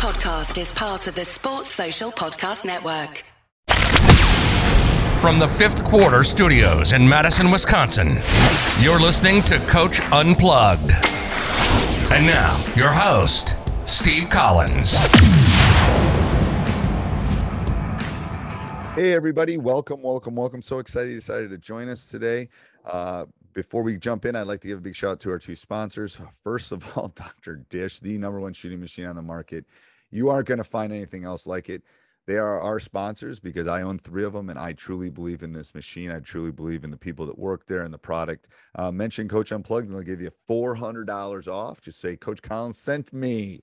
podcast is part of the Sports Social Podcast Network. From the fifth quarter studios in Madison, Wisconsin, you're listening to Coach Unplugged. And now, your host, Steve Collins. Hey, everybody. Welcome, welcome, welcome. So excited you decided to join us today. Uh, before we jump in, I'd like to give a big shout out to our two sponsors. First of all, Dr. Dish, the number one shooting machine on the market. You aren't going to find anything else like it. They are our sponsors because I own three of them and I truly believe in this machine. I truly believe in the people that work there and the product. Uh, mention Coach Unplugged and they'll give you $400 off. Just say, Coach Collins sent me.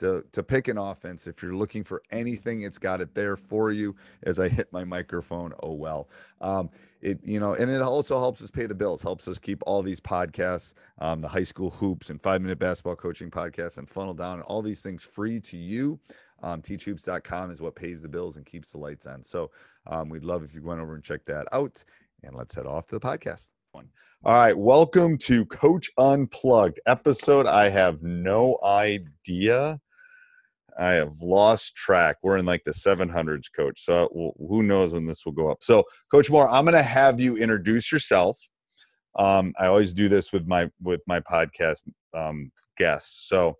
to to pick an offense. If you're looking for anything, it's got it there for you. As I hit my microphone, oh well. Um, it you know, and it also helps us pay the bills. Helps us keep all these podcasts, um, the high school hoops and five minute basketball coaching podcasts, and funnel down, and all these things free to you. Um, teachhoops.com is what pays the bills and keeps the lights on. So um, we'd love if you went over and check that out. And let's head off to the podcast. All right, welcome to Coach Unplugged episode. I have no idea I have lost track. We're in like the 700s, coach. So who knows when this will go up. So, Coach Moore, I'm going to have you introduce yourself. Um, I always do this with my with my podcast um, guests. So,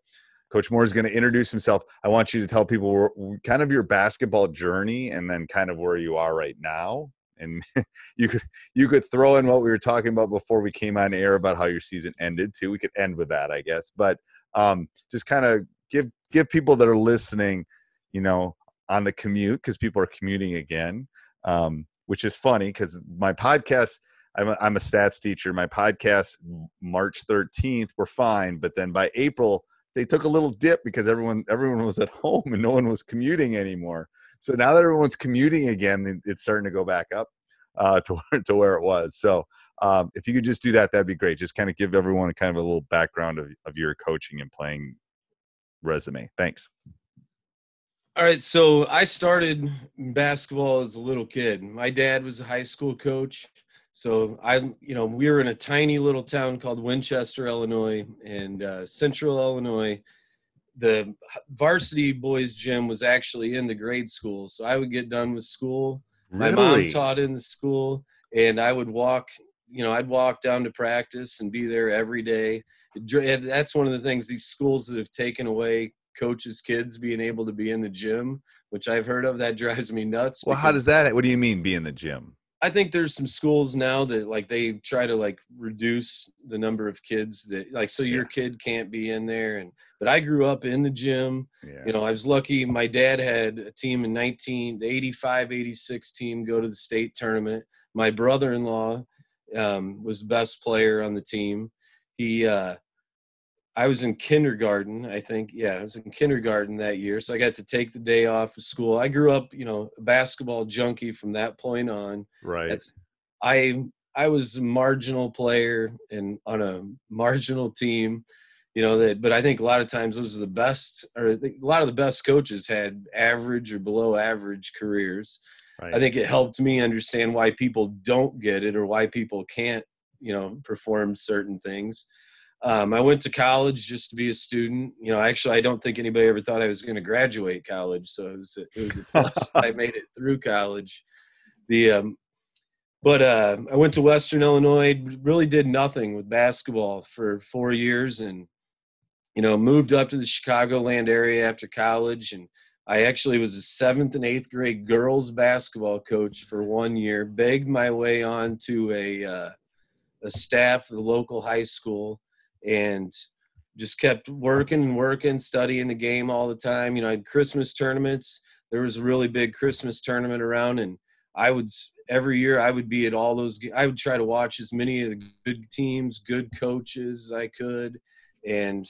Coach Moore is going to introduce himself. I want you to tell people kind of your basketball journey and then kind of where you are right now. And you could you could throw in what we were talking about before we came on air about how your season ended too. We could end with that, I guess. But um, just kind of give give people that are listening, you know, on the commute because people are commuting again, um, which is funny because my podcast. I'm a, I'm a stats teacher. My podcast March 13th were fine, but then by April they took a little dip because everyone everyone was at home and no one was commuting anymore. So now that everyone's commuting again, it's starting to go back up uh, to to where it was. So um, if you could just do that, that'd be great. Just kind of give everyone kind of a little background of, of your coaching and playing resume. Thanks. All right, so I started basketball as a little kid. My dad was a high school coach. So I, you know, we were in a tiny little town called Winchester, Illinois, and uh, Central Illinois. The varsity boys gym was actually in the grade school, so I would get done with school. Really? My mom taught in the school, and I would walk. You know, I'd walk down to practice and be there every day that's one of the things these schools that have taken away coaches kids being able to be in the gym which i've heard of that drives me nuts well how does that what do you mean be in the gym i think there's some schools now that like they try to like reduce the number of kids that like so your yeah. kid can't be in there and but i grew up in the gym yeah. you know i was lucky my dad had a team in 19 the 85 86 team go to the state tournament my brother-in-law um, was the best player on the team he uh I was in kindergarten, I think. Yeah, I was in kindergarten that year. So I got to take the day off of school. I grew up, you know, a basketball junkie from that point on. Right. That's, I I was a marginal player and on a marginal team, you know, that but I think a lot of times those are the best or a lot of the best coaches had average or below average careers. Right. I think it helped me understand why people don't get it or why people can't, you know, perform certain things um, I went to college just to be a student. You know, actually, I don't think anybody ever thought I was going to graduate college, so it was a, it was a plus. I made it through college. The um, but uh, I went to Western Illinois. Really did nothing with basketball for four years, and you know, moved up to the Chicagoland area after college. And I actually was a seventh and eighth grade girls basketball coach for one year. Begged my way onto a uh, a staff of the local high school and just kept working and working, studying the game all the time. You know, I had Christmas tournaments. There was a really big Christmas tournament around, and I would every year I would be at all those. I would try to watch as many of the good teams, good coaches I could, and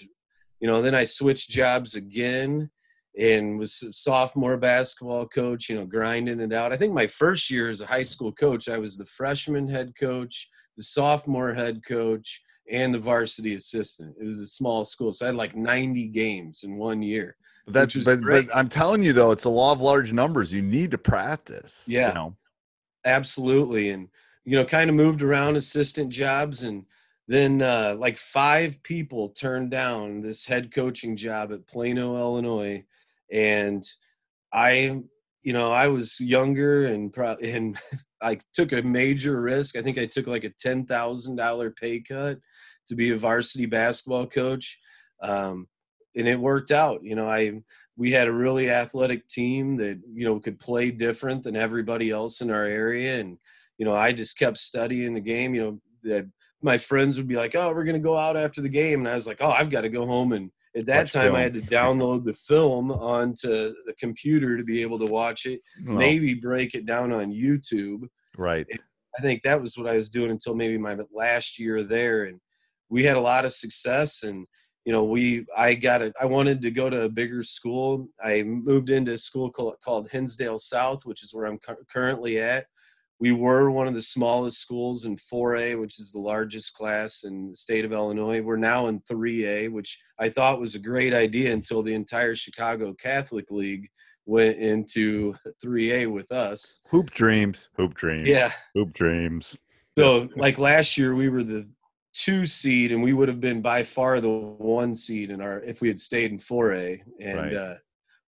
you know, then I switched jobs again, and was a sophomore basketball coach, you know, grinding it out. I think my first year as a high school coach, I was the freshman head coach, the sophomore head coach, and the varsity assistant. It was a small school, so I had like 90 games in one year. That's but, but I'm telling you though, it's a law of large numbers. You need to practice. Yeah, you know? absolutely. And you know, kind of moved around assistant jobs, and then uh, like five people turned down this head coaching job at Plano, Illinois, and I, you know, I was younger and pro- and I took a major risk. I think I took like a ten thousand dollar pay cut to be a varsity basketball coach. Um, and it worked out. You know, I we had a really athletic team that you know could play different than everybody else in our area, and you know I just kept studying the game. You know, that my friends would be like, "Oh, we're gonna go out after the game," and I was like, "Oh, I've got to go home." And at that watch time, film. I had to download the film onto the computer to be able to watch it. Well, maybe break it down on YouTube. Right. I think that was what I was doing until maybe my last year there, and we had a lot of success and you know we i got it i wanted to go to a bigger school i moved into a school called, called hinsdale south which is where i'm cu- currently at we were one of the smallest schools in 4a which is the largest class in the state of illinois we're now in 3a which i thought was a great idea until the entire chicago catholic league went into 3a with us hoop dreams hoop dreams yeah hoop dreams so like last year we were the two seed, and we would have been by far the one seed in our if we had stayed in 4A. And right. uh,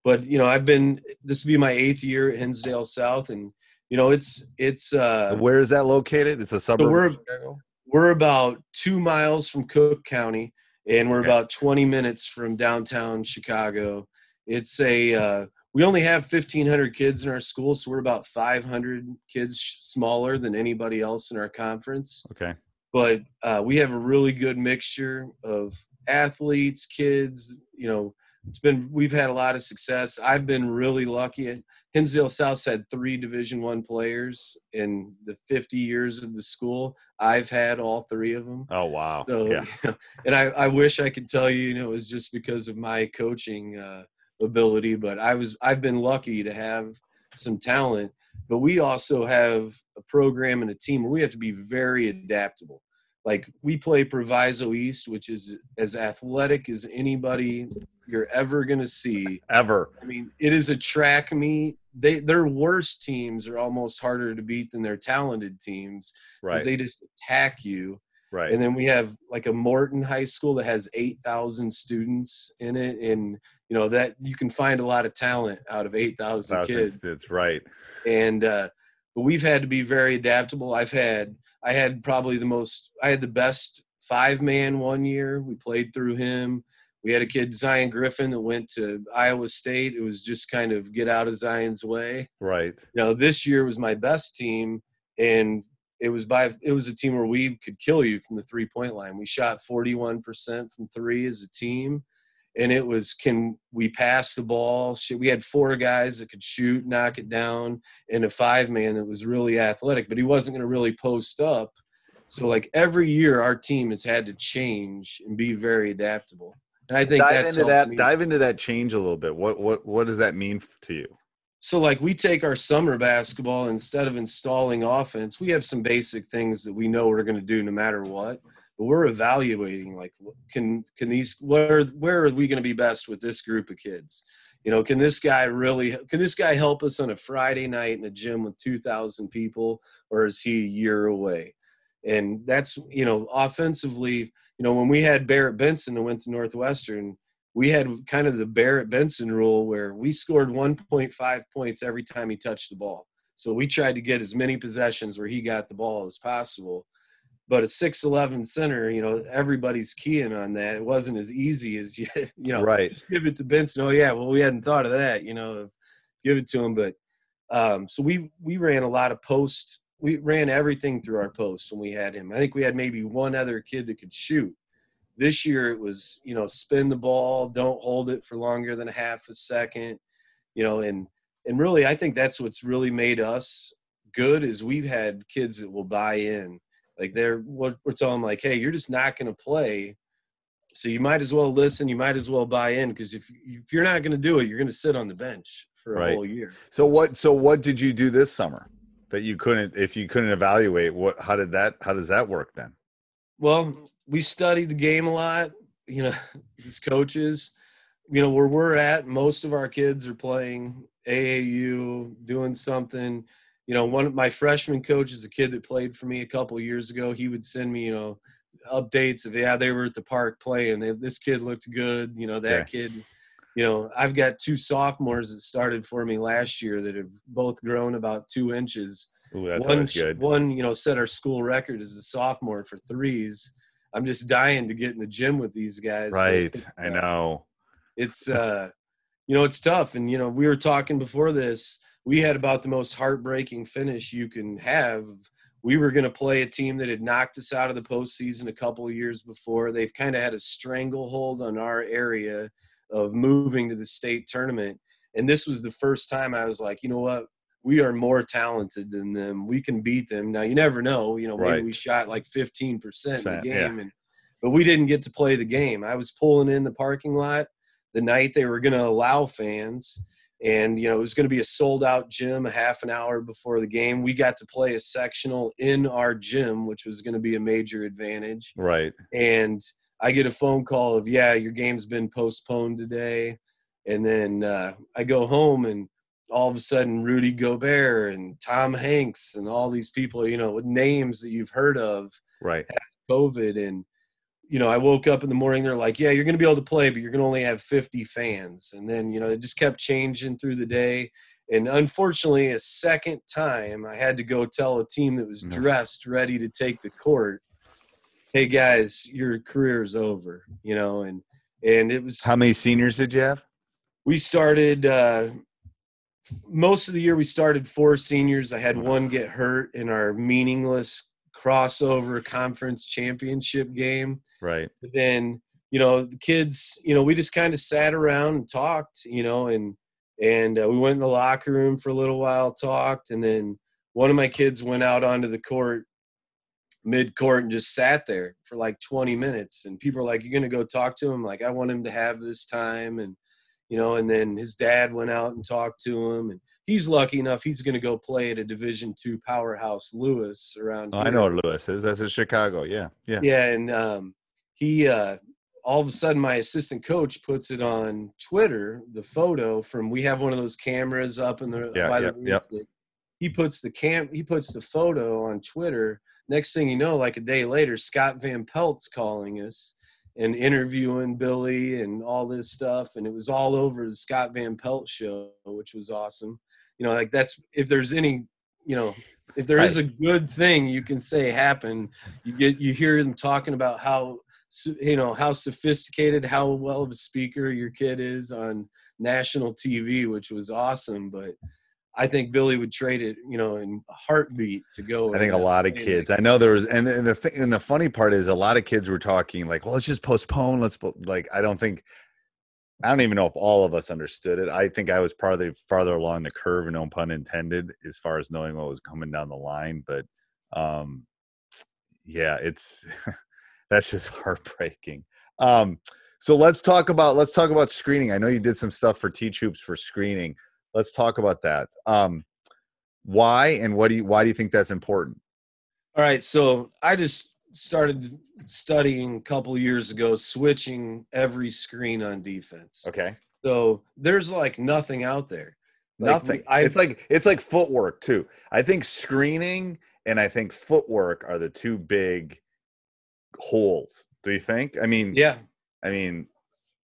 but you know, I've been this would be my eighth year at Hinsdale South, and you know, it's it's. uh Where is that located? It's a suburb. So we're, we're about two miles from Cook County, and we're okay. about 20 minutes from downtown Chicago. It's a uh, we only have 1500 kids in our school so we're about 500 kids smaller than anybody else in our conference okay but uh, we have a really good mixture of athletes, kids. You know, it's been we've had a lot of success. I've been really lucky. Hinsdale South's had three Division One players in the 50 years of the school. I've had all three of them. Oh wow! So, yeah. You know, and I, I wish I could tell you, you know, it was just because of my coaching uh, ability, but I was I've been lucky to have some talent. But we also have a program and a team where we have to be very adaptable like we play Proviso East, which is as athletic as anybody you're ever gonna see. Ever. I mean, it is a track meet. They their worst teams are almost harder to beat than their talented teams because right. they just attack you. Right. And then we have like a Morton High School that has eight thousand students in it, and you know that you can find a lot of talent out of eight thousand kids. That's right. And uh, but we've had to be very adaptable. I've had I had probably the most, I had the best five man one year. We played through him. We had a kid, Zion Griffin, that went to Iowa State. It was just kind of get out of Zion's way. Right. Now, this year was my best team, and it was by it was a team where we could kill you from the three point line. We shot 41% from three as a team and it was can we pass the ball we had four guys that could shoot knock it down and a five man that was really athletic but he wasn't going to really post up so like every year our team has had to change and be very adaptable and i think dive into that me. dive into that change a little bit. What what what does that mean to you? So like we take our summer basketball instead of installing offense we have some basic things that we know we're going to do no matter what but we're evaluating like can can these where where are we going to be best with this group of kids? You know can this guy really can this guy help us on a friday night in a gym with 2000 people or is he a year away? And that's you know offensively you know when we had barret benson that went to northwestern we had kind of the barret benson rule where we scored 1.5 points every time he touched the ball so we tried to get as many possessions where he got the ball as possible but a 6'11 center, you know, everybody's keying on that. It wasn't as easy as you, you know, right. just give it to Benson. Oh yeah, well we hadn't thought of that, you know, give it to him. But um, so we we ran a lot of post. We ran everything through our posts when we had him. I think we had maybe one other kid that could shoot. This year it was, you know, spin the ball, don't hold it for longer than a half a second, you know, and and really I think that's what's really made us good is we've had kids that will buy in like they're what we're telling them like, hey, you're just not going to play So you might as well listen. You might as well buy in because if if you're not going to do it, you're going to sit on the bench for a Right. whole year. So what? So what did you do this summer that you couldn't? If you couldn't evaluate, what? How did that? How does that work then? Well, we studied the game a lot, you know, as coaches. You know, where we're at, most of our kids are playing AAU, doing something. You know, one of my freshman coaches a kid that played for me a couple years ago. He would send me, you know, updates of yeah, they were at the park playing. They, this kid looked good. You know, that kid. You know, I've got two sophomores that started for me last year that have both grown about two inches Ooh, that's one, good. one, you know, set our school record as a sophomore for threes. I'm just dying to get in the gym with these guys. but Right. I uh, know. It's, uh, you know, it's tough. And, you know, we were talking before this, we had about the most heartbreaking finish you can have. We were going to play a team that had knocked us out of the postseason a couple of years before. They've kind of had a stranglehold on our area of moving to the state tournament. And this was the first time I was like, you know what? We are more talented than them. We can beat them. Now you never know. You know, maybe Right. we shot like 15% in the game, yeah. and but we didn't get to play the game. I was pulling in the parking lot the night they were going to allow fans, and you know it was going to be a sold out gym a half an hour before the game. We got to play a sectional in our gym, which was going to be a major advantage Right. and I get a phone call of, yeah, your game's been postponed today. And then uh, I go home and all of a sudden Rudy Gobert and Tom Hanks and all these people, you know, with names that you've heard of Right. COVID. And, you know, I woke up in the morning, they're like, yeah, you're going to be able to play, but you're going to only have 50 fans. And then, you know, it just kept changing through the day. And unfortunately, a second time, I had to go tell a team that was dressed, ready to take the court, "Hey guys, your career is over." You know, and and it was How many seniors did you have? we started uh, most of the year. We started four seniors. I had one get hurt in our meaningless crossover conference championship game Right. but then you know the kids you know we just kind of sat around and talked you know and and uh, we went in the locker room for a little while talked and then one of my kids went out onto the court mid court and just sat there for like 20 minutes and people are like you're going to go talk to him like i want him to have this time and you know and then his dad went out and talked to him and he's lucky enough he's going to go play at a division two powerhouse lewis around Oh, I know Lewis is. That's in Chicago. Yeah. Yeah. Yeah, and um, he uh, all of a sudden my assistant coach puts it on Twitter, the photo from we have one of those cameras up in the Yeah, by yep, the roof. He puts the cam he puts the photo on Twitter. Next thing you know, like a day later, Scott Van Pelt's calling us and interviewing Billy and all this stuff, and it was all over the Scott Van Pelt show, which was awesome. You know, like that's if there's any, you know, if there is a good thing you can say happened, you get you hear them talking about how you know how sophisticated how well of a speaker your kid is on national tv which was awesome but i think billy would trade it you know in a heartbeat to go I think a lot of kids. like- I know there was, and the, and the thing, and the funny part is, a lot of kids were talking like, "Well, let's just postpone." Let's po-" like, I don't think, I don't even know if all of us understood it. I think I was probably farther along the curve, no pun intended, as far as knowing what was coming down the line. But, um, yeah, it's that's just heartbreaking. Um, so let's talk about let's talk about screening. I know you did some stuff for Teach Hoops for screening. Let's talk about that. Um, why and what do you why do you think that's important? all right so i just started studying a couple years ago switching every screen on defense Okay. so there's like nothing out there Like, Nothing. I, it's like it's like footwork too. I think screening and I think footwork are the two big holes. Do you think? I mean, yeah I mean,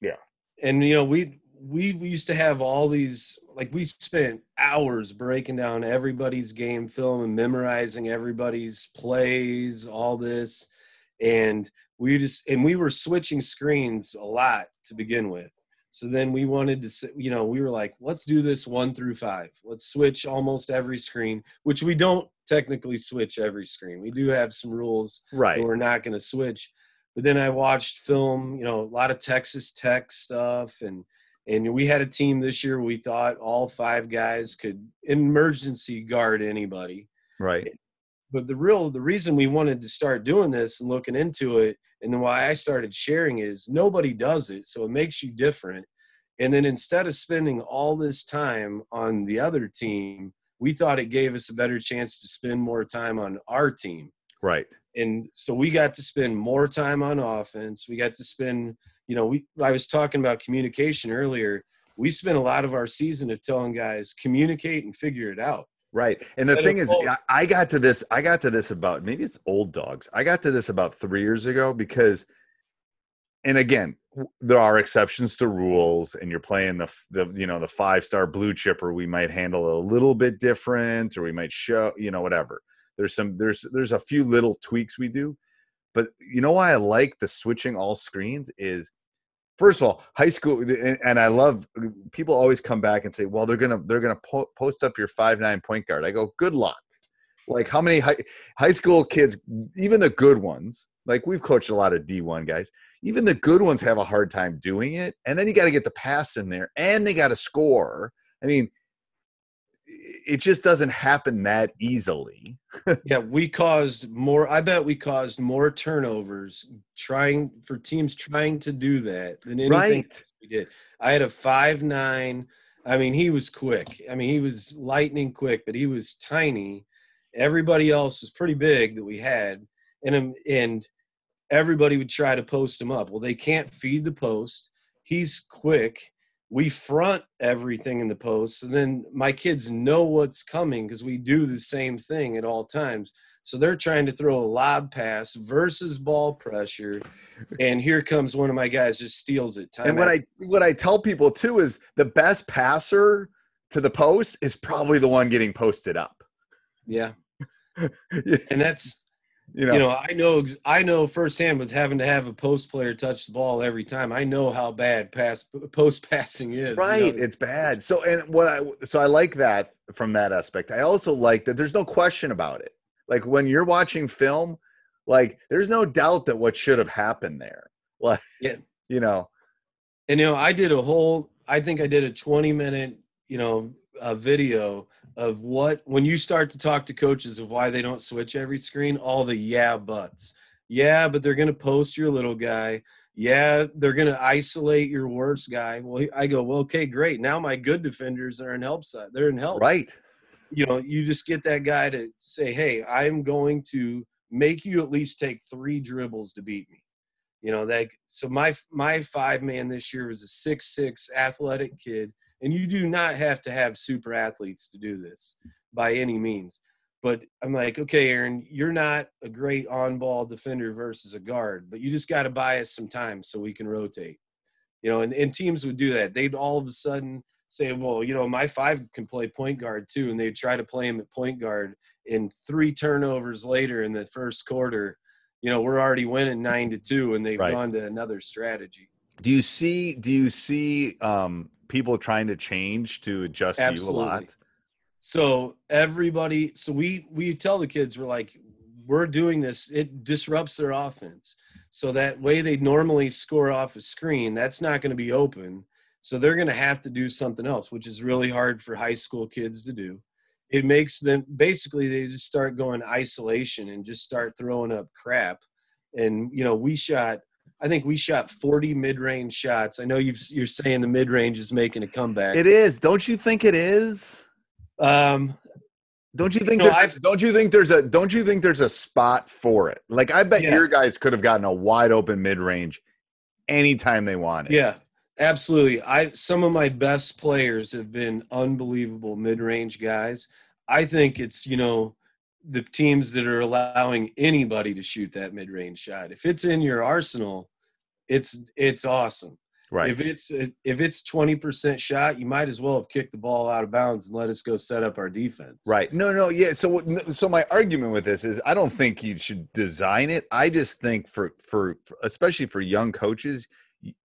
yeah. and you know we we we used to have all these like we spent hours breaking down everybody's game film and memorizing everybody's plays all this and we just and we were switching screens a lot to begin with so then we wanted to you know we were like let's do this one through five let's switch almost every screen which we don't technically switch every screen we do have some rules right. that we're not going to switch. But then I watched film, you know, a lot of Texas Tech stuff, and and we had a team this year. We thought all five guys could emergency guard anybody. Right. But the real the reason we wanted to start doing this and looking into it And then why I started sharing is nobody does it, so it makes you different. And then instead of spending all this time on the other team, we thought it gave us a better chance to spend more time on our team. Right. And so we got to spend more time on offense. We got to spend, you know, we I was talking about communication earlier. We spent a lot of our season of telling guys communicate and figure it out. Right. And the Instead thing is, I got to this, I got to this about maybe it's old dogs. I got to this about three years ago because, and again, there are exceptions to rules and you're playing the, the, you know, the five star blue chipper, we might handle a little bit different or we might show, you know, whatever. There's some, there's, there's a few little tweaks we do. But you know why I like the switching all screens is first of all high school and, i love uh, people always come back and say well they're gonna they're gonna po- post up your five nine point guard. I go good luck. Like how many high, high school kids even the good ones like we've coached a lot of d1 guys even the good ones have a hard time doing it and then you got to get the pass in there and they got to score. I mean it just doesn't happen that easily yeah, we caused more. I bet we caused more turnovers trying for teams trying to do that than anything Right. else we did. I had a five nine. I mean, he was quick. I mean, he was lightning quick, but he was tiny. Everybody else was pretty big that we had, and um, and everybody would try to post him up. Well, they can't feed the post. He's quick. We front everything in the post, and then my kids know what's coming because we do the same thing at all times. So they're trying to throw a lob pass versus ball pressure, and here comes one of my guys just steals it. Time and what after- I what I tell people too is the best passer to the post is probably the one getting posted up. yeah, and that's know, you know I know I know firsthand with having to have a post player touch the ball every time. I know how bad pass post passing is. you right? know. It's bad. So and what I so I like that from that aspect. I also like that there's no question about it. Like when you're watching film, like there's no doubt that what should have happened there. Like Yeah. you know, And you know, I did a whole. I think I did a 20 minute, you know, a video of what when you start to talk to coaches of why they don't switch every screen. All the yeah buts. Yeah, but they're gonna post your little guy. Yeah, they're gonna isolate your worst guy. Well, I go, well, okay, great. Now my good defenders are in help side. They're in help. right? You know, you just get that guy to say, hey, I'm going to make you at least take three dribbles to beat me. You know, that so my my five man this year was a six six athletic kid, and you do not have to have super athletes to do this by any means. But I'm like, okay, Aaron, you're not a great on ball defender versus a guard, but you just got to buy us some time so we can rotate. You know, and, and teams would do that. They'd all of a sudden say, well, you know, my five can play point guard too, and they'd try to play him at point guard. And three turnovers later in the first quarter, you know, we're already winning nine to two, and they've Right. gone to another strategy. Do you see do you see um people trying to change to adjust you a lot? So everybody, so we we tell the kids we're like, we're doing this. It disrupts their offense. So that way they normally score off a screen, that's not going to be open. So they're going to have to do something else, which is really hard for high school kids to do. It makes them basically they just start going isolation and just start throwing up crap. And you know, we shot. I think we shot 40 mid-range shots. I know you've, you're saying the mid-range is making a comeback. It is. Don't you think it is? Um, Don't you think No, there's I've- don't you think there's a don't you think there's a spot for it? Like I bet Yeah. your guys could have gotten a wide open mid range anytime they wanted. Yeah, absolutely. I some of my best players have been unbelievable mid-range guys. I think it's, you know, the teams that are allowing anybody to shoot that mid-range shot. If it's in your arsenal, it's it's awesome. Right. If it's if it's 20% shot, you might as well have kicked the ball out of bounds and let us go set up our defense. Right. No, no, yeah. So, what- so my argument with this is, I don't think you should design it. I just think for, for, for especially for young coaches,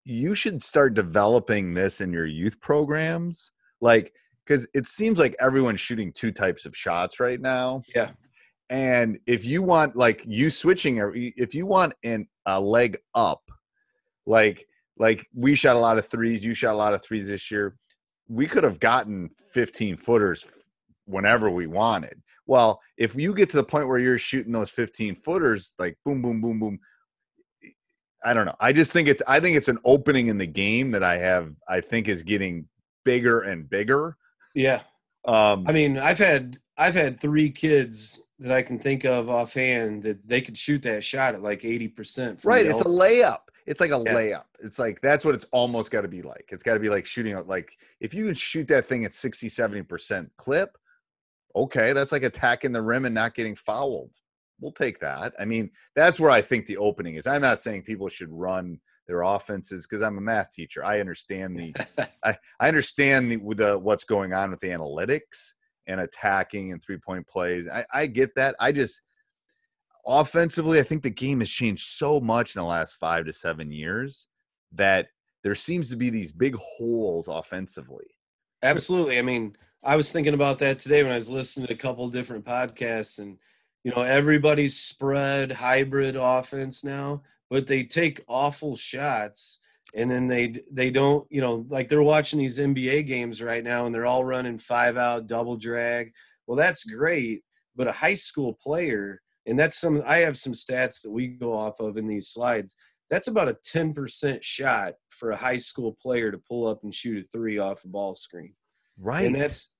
you should start developing this in your youth programs. Like, because it seems like everyone's shooting two types of shots right now. Yeah. And if you want, like, you switching, if you want an a leg up, like, like we shot a lot of threes, you shot a lot of threes this year. We could have gotten 15 footers whenever we wanted. Well, if you get to the point where you're shooting those 15 footers, like boom, boom, boom, boom, I don't know. I just think it's I think it's an opening in the game that I have I think is getting bigger and bigger. Yeah. Um I mean, I've had I've had three kids that I can think of offhand that they could shoot that shot at like eighty percent. right, it's a layup. It's like a Yeah. layup. It's like that's what it's almost got to be like. It's got to be like shooting out like if you can shoot that thing at 60 70% clip, okay, that's like attacking the rim and not getting fouled. We'll take that. I mean, that's where I think the opening is. I'm not saying people should run their offenses because I'm a math teacher. I understand the I, I understand the, the what's going on with the analytics and attacking and three point plays. I, I get that. I just offensively, I think the game has changed so much in the last five to seven years that there seems to be these big holes offensively. Absolutely. I mean, I was thinking about that today when I was listening to a couple different podcasts, and you know, everybody's spread hybrid offense now, but they take awful shots, and then they they don't, you know, like they're watching these NBA games right now, and they're all running five out double drag. Well, that's great, but a high school player, and that's some. I have some stats that we go off of in these slides. That's about a ten percent shot for a high school player to pull up and shoot a three off a ball screen Right. and that's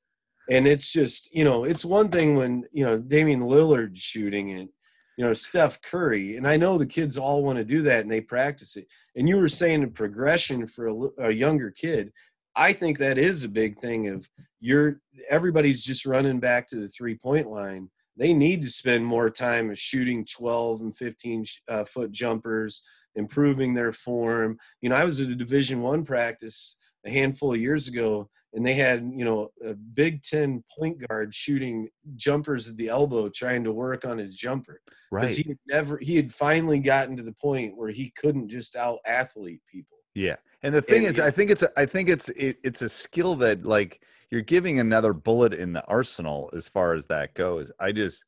and it's just you know it's one thing when you know Damian lillard shooting it, you know Steph Curry, and I know the kids all want to do that and they practice it. And you were saying a progression for a, a younger kid. I think that is a big thing. Of you're everybody's just running back to the three point line. They need to spend more time shooting 12 and 15 uh, foot jumpers, improving their form. You know, I was at a Division One practice a handful of years ago, and they had you know a Big Ten point guard shooting jumpers at the elbow, trying to work on his jumper right. because he had never he had finally gotten to the point where he couldn't just out athlete people. Yeah. And the thing is, yeah. I think it's a, I think it's it, it's a skill that like you're giving another bullet in the arsenal as far as that goes. I just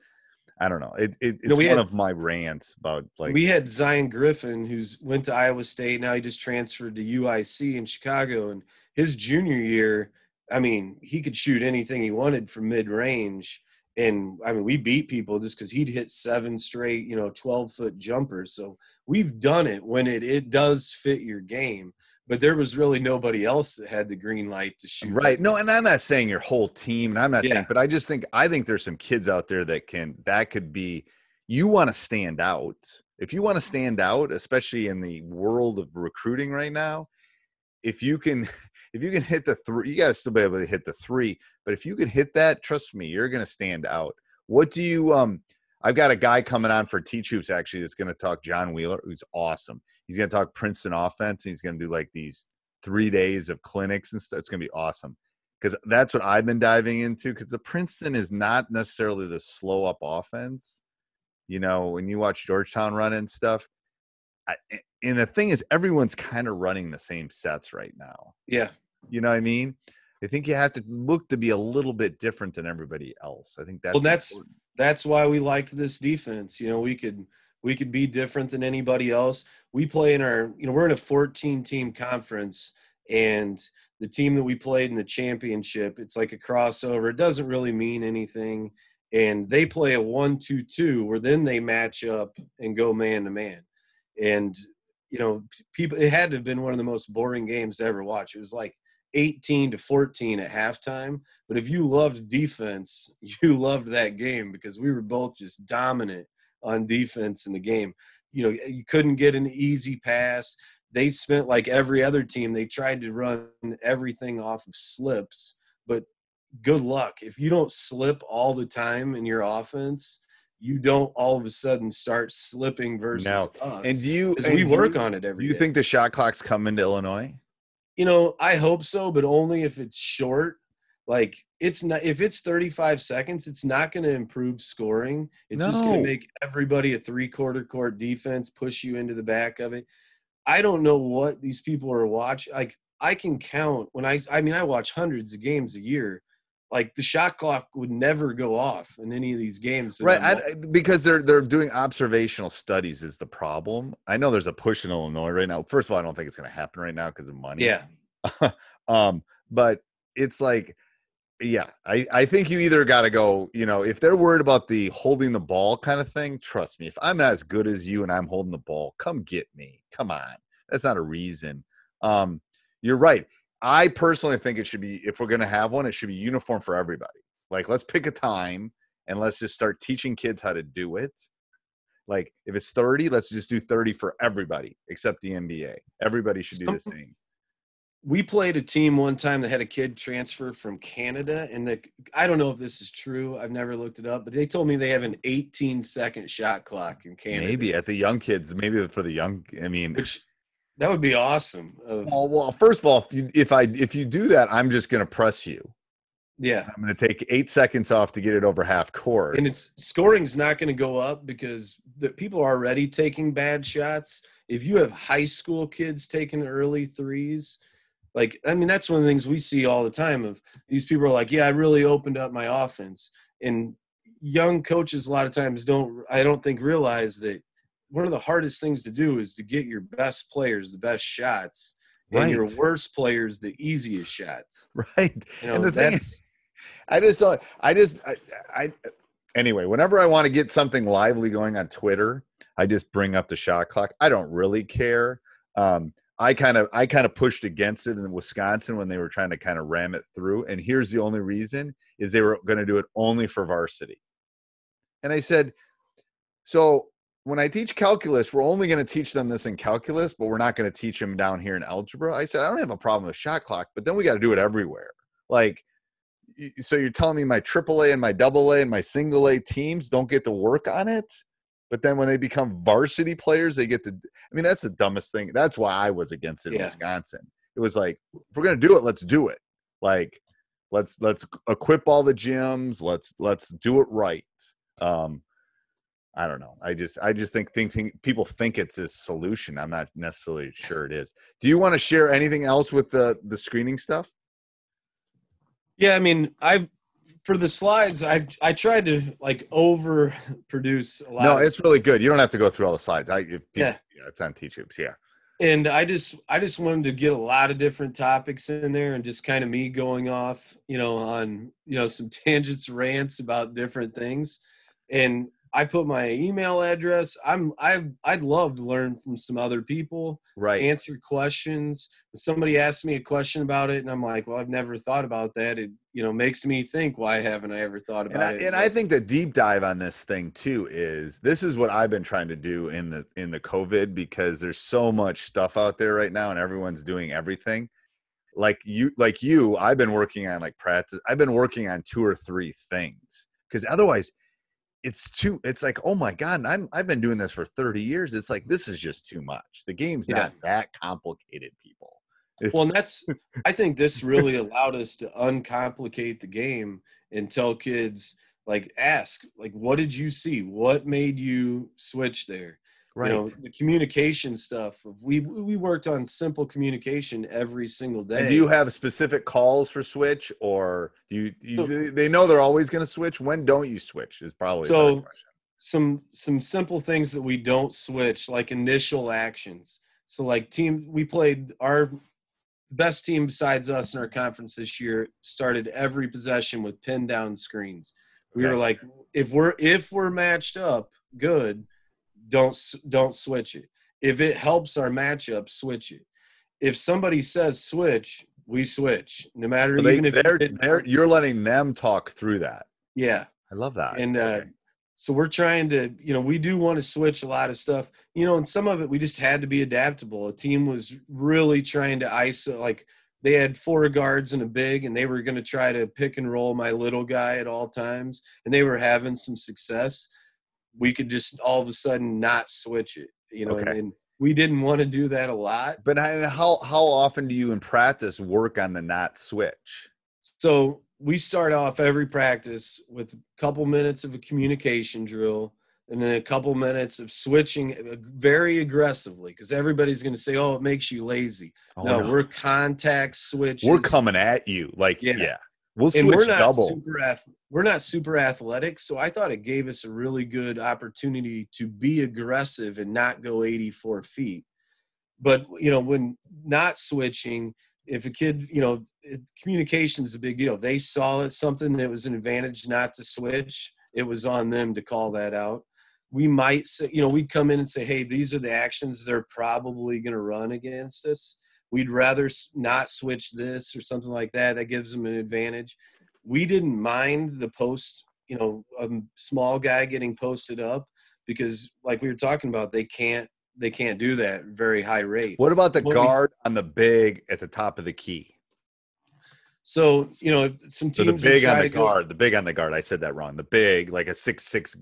I don't know. It, it it's we one had- of my rants about like we had Zion Griffin, who's went to Iowa State. Now he just transferred to UIC in Chicago. And his junior year, I mean, he could shoot anything he wanted from mid range. And I mean, we beat people just because he'd hit seven straight, you know, 12 foot jumpers. So we've done it when it, it does fit your game. But there was really nobody else that had the green light to shoot. right. No, and I'm not saying your whole team, and I'm not saying, but I just think I think there's some kids out there that can that could be you want to stand out. If you want to stand out, especially in the world of recruiting right now, if you can if you can hit the three, you got to still be able to hit the three. But if you can hit that, trust me, you're going to stand out. What do you um? I've got a guy coming on for Teach Hoops actually that's going to talk John Wheeler, who's awesome. He's going to talk Princeton offense. And he's going to do like these three days of clinics and stuff. It's going to be awesome because that's what I've been diving into. Because the Princeton is not necessarily the slow up offense. You know, when you watch Georgetown run and stuff, I, and the thing is, everyone's kind of running the same sets right now. Yeah. You know what I mean? I think you have to look to be a little bit different than everybody else. I think that's well, that's- important. that's why we liked this defense. You know, we could we could be different than anybody else. We play in our, you know, we're in a 14 team conference and the team that we played in the championship, it's like a crossover. It doesn't really mean anything. And they play a one two two where then they match up and go man to man. And you know, people it had to have been one of the most boring games to ever watch. It was like 18 to 14 at halftime. But if you loved defense, you loved that game because we were both just dominant on defense in the game. You know, you couldn't get an easy pass. They spent like every other team, they tried to run everything off of slips, but good luck. If you don't slip all the time in your offense, you don't all of a sudden start slipping versus No. us. And you? and we work you- on it every you day. think the shot clock's coming to Illinois? You know i hope so but only if it's short. Like it's not if it's 35 seconds it's not going to improve scoring. It's just going to make everybody a three quarter court defense push you into the back of it. I don't know what these people are watching like i can count when i i mean i watch hundreds of games a year like the shot clock would never go off in any of these games Right, I, because they're they're doing observational studies is the problem. I know there's a push in Illinois right now. First of all, I don't think it's going to happen right now because of money. yeah um, but it's like yeah, I, I think you either got to go, you know, if they're worried about the holding the ball kind of thing, trust me, if I'm not as good as you and I'm holding the ball, come get me. Come on. That's not a reason. Um, you're right. I personally think it should be, if we're going to have one, it should be uniform for everybody. Like, let's pick a time and let's just start teaching kids how to do it. Like, if it's 30, let's just do 30 for everybody except the NBA. Everybody should do the same we played a team one time that had a kid transfer from Canada, and the, I don't know if this is true. I've never looked it up, but they told me they have an 18 second shot clock in Canada. Maybe at the young kids, maybe for the young. I mean, which that would be awesome. Uh, well, well, first of all, if, you, if I if you do that, I'm just going to press you. Yeah, I'm going to take eight seconds off to get it over half court, and it's scoring's not going to go up because the people are already taking bad shots. If you have high school kids taking early threes like i mean that's one of the things we see all the time of these people are like yeah i really opened up my offense and young coaches a lot of times don't i don't think realize that one of the hardest things to do is to get your best players the best shots and your worst players the easiest shots. Right. You know, and the thing is, i just don't i just I, I anyway whenever i want to get something lively going on twitter i just bring up the shot clock. I don't really care. Um, I kind of I kind of pushed against it in Wisconsin when they were trying to kind of ram it through. And here's the only reason is they were going to do it only for varsity. And I said, so when I teach calculus, we're only going to teach them this in calculus, but we're not going to teach them down here in algebra. I said, I don't have a problem with shot clock, but then we got to do it everywhere. Like, so you're telling me my AAA and my AA and my single A teams don't get to work on it? But then when they become varsity players, they get to. I mean, that's the dumbest thing. That's why I was against it in yeah. Wisconsin. It was like, if we're gonna do it, let's do it. Like, let's let's equip all the gyms. Let's let's do it right. Um, I don't know. I just I just think thinking people think it's a solution. I'm not necessarily sure it is. Do you want to share anything else with the the screening stuff? Yeah, I mean, I've for the slides, I I tried to like over produce a lot. No, it's really good. You don't have to go through all the slides. I people, yeah. yeah, it's on Teachhoops. Yeah. And I just I just wanted to get a lot of different topics in there and just kind of me going off, you know, on you know some tangents, rants about different things. And I put my email address. I'm I I'd love to learn from some other people. Right. Answer questions. If somebody asks me a question about it, and I'm like, well, I've never thought about that. It you know makes me think, why haven't I ever thought about and I, it? And I think the deep dive on this thing too is this is what I've been trying to do in the in the COVID because there's so much stuff out there right now, and everyone's doing everything. Like you, like you, I've been working on like practice. I've been working on two or three things because otherwise it's too it's like oh my god i'm i've been doing this for 30 years it's like this is just too much the game's yeah. not that complicated people. Well and that's i think this really allowed us to uncomplicate the game and tell kids like ask like what did you see? What made you switch there right you know, the communication stuff we we worked on simple communication every single day and do you have specific calls for switch or you, you they know they're always going to switch? When don't you switch is probably so some some simple things that we don't switch like initial actions. So like team we played our best team besides us in our conference this year started every possession with pin down screens. We okay. were like if we're if we're matched up good don't don't switch it. If it helps our matchup, switch it. If somebody says switch, we switch. No matter so even if they're, they're, you're letting them talk through that. Yeah, I love that. And uh, okay. so we're trying to, you know, we do want to switch a lot of stuff. You know, and some of it we just had to be adaptable. A team was really trying to iso like they had four guards and a big and they were going to try to pick and roll my little guy at all times and they were having some success we could just all of a sudden not switch it, you know, okay. and, and, we didn't want to do that a lot. But how how often do you in practice work on the not switch? So we start off every practice with a couple minutes of a communication drill and then a couple minutes of switching very aggressively because everybody's going to say, "Oh, it makes you lazy." Oh, no, no, we're contact switches. We're coming at you, like yeah. yeah. We'll and we're not double. Super ath- we're not super athletic, so I thought it gave us a really good opportunity to be aggressive and not go 84 feet. But you know, when not switching, if a kid, you know, it, communication is a big deal. They saw it something that was an advantage not to switch. It was on them to call that out. We might say, you know, we'd come in and say, hey, these are the actions they're probably going to run against us. We'd rather not switch this or something like that. That gives them an advantage. We didn't mind the post, you know, a small guy getting posted up because, like we were talking about, they can't they can't do that very high rate. What about the what guard we, on the big at the top of the key? So you know, some teams. So the big on the guard, go, the big on the guard. I said that wrong. The big, like a six six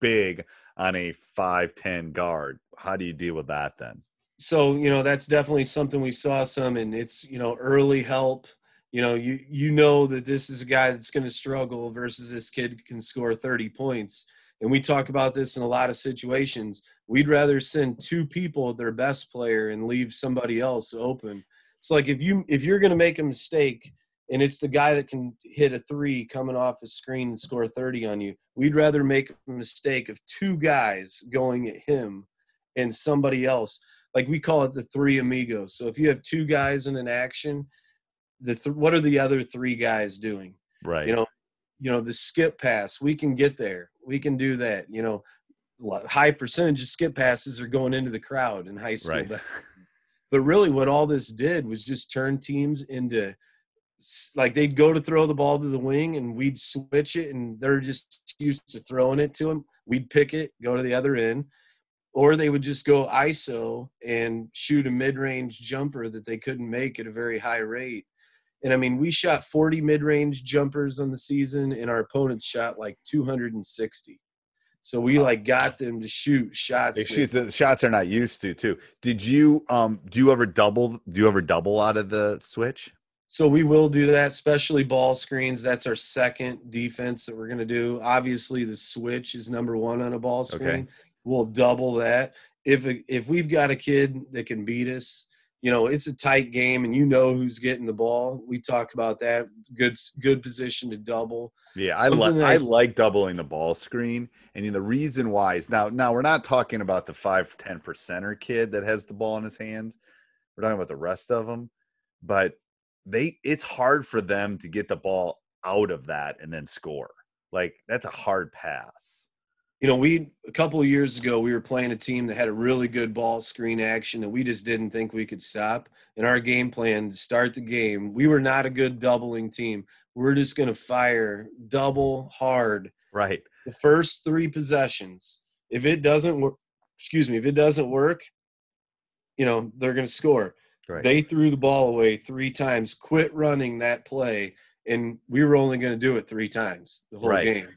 big on a five ten guard. How do you deal with that then? So you know, that's definitely something we saw some, and it's you know early help. You know, you you know that this is a guy that's going to struggle versus this kid can score thirty points. And we talk about this in a lot of situations. We'd rather send two people, their best player, and leave somebody else open. It's like if you if you're going to make a mistake and it's the guy that can hit a three coming off the screen and score 30 on you. We'd rather make a mistake of two guys going at him and somebody else. Like we call it the three amigos. So if you have two guys in an action, the th- what are the other three guys doing? Right. You know, you know the skip pass. We can get there. We can do that. You know, high percentage of skip passes are going into the crowd in high school. Right. But really, what all this did was just turn teams into like they'd go to throw the ball to the wing and we'd switch it and they're just used to throwing it to them we'd pick it go to the other end or they would just go iso and shoot a mid-range jumper that they couldn't make at a very high rate and i mean we shot 40 mid-range jumpers on the season and our opponents shot like 260 so we like got them to shoot shots. They shoot the shots they're not used to too. Did you um do you ever double do you ever double out of the switch? So we will do that, especially ball screens. That's our second defense that we're going to do. Obviously, the switch is number one on a ball screen. Okay. We'll double that. If if we've got a kid that can beat us, you know, it's a tight game, and you know who's getting the ball. We talk about that. Good good position to double. Yeah, I like I like doubling the ball screen, and the reason why is now now we're not talking about the five ten percenter kid that has the ball in his hands. We're talking about the rest of them, but they it's hard for them to get the ball out of that and then score. Like that's a hard pass. You know, we a couple of years ago we were playing a team that had a really good ball screen action that we just didn't think we could stop. And our game plan to start the game, we were not a good doubling team. We're just going to fire double hard. Right. The first 3 possessions. If it doesn't work, excuse me, if it doesn't work, you know, they're going to score. Right. They threw the ball away three times, quit running that play, and we were only going to do it three times the whole right. game.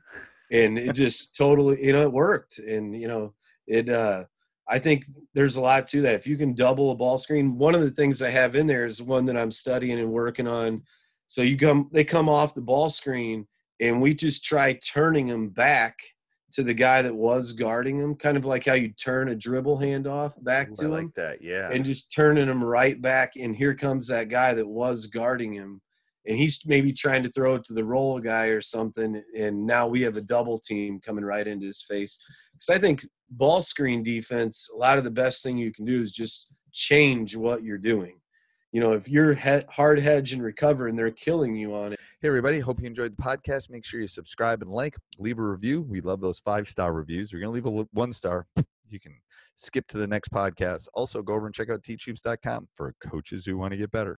And it just totally, you know, it worked. And, you know, it, uh, I think there's a lot to that. If you can double a ball screen, one of the things I have in there is one that I'm studying and working on. So you come, they come off the ball screen, and we just try turning them back to the guy that was guarding him, kind of like how you turn a dribble handoff back to I him. like that, yeah. And just turning him right back, and here comes that guy that was guarding him, and he's maybe trying to throw it to the roll guy or something, and now we have a double team coming right into his face. Because I think ball screen defense, a lot of the best thing you can do is just change what you're doing you know, if you're he- hard hedge and recover and they're killing you on it. Hey, everybody. Hope you enjoyed the podcast. Make sure you subscribe and like, leave a review. We love those five star reviews. We're going to leave a one star. You can skip to the next podcast. Also, go over and check out teachhoops.com for coaches who want to get better.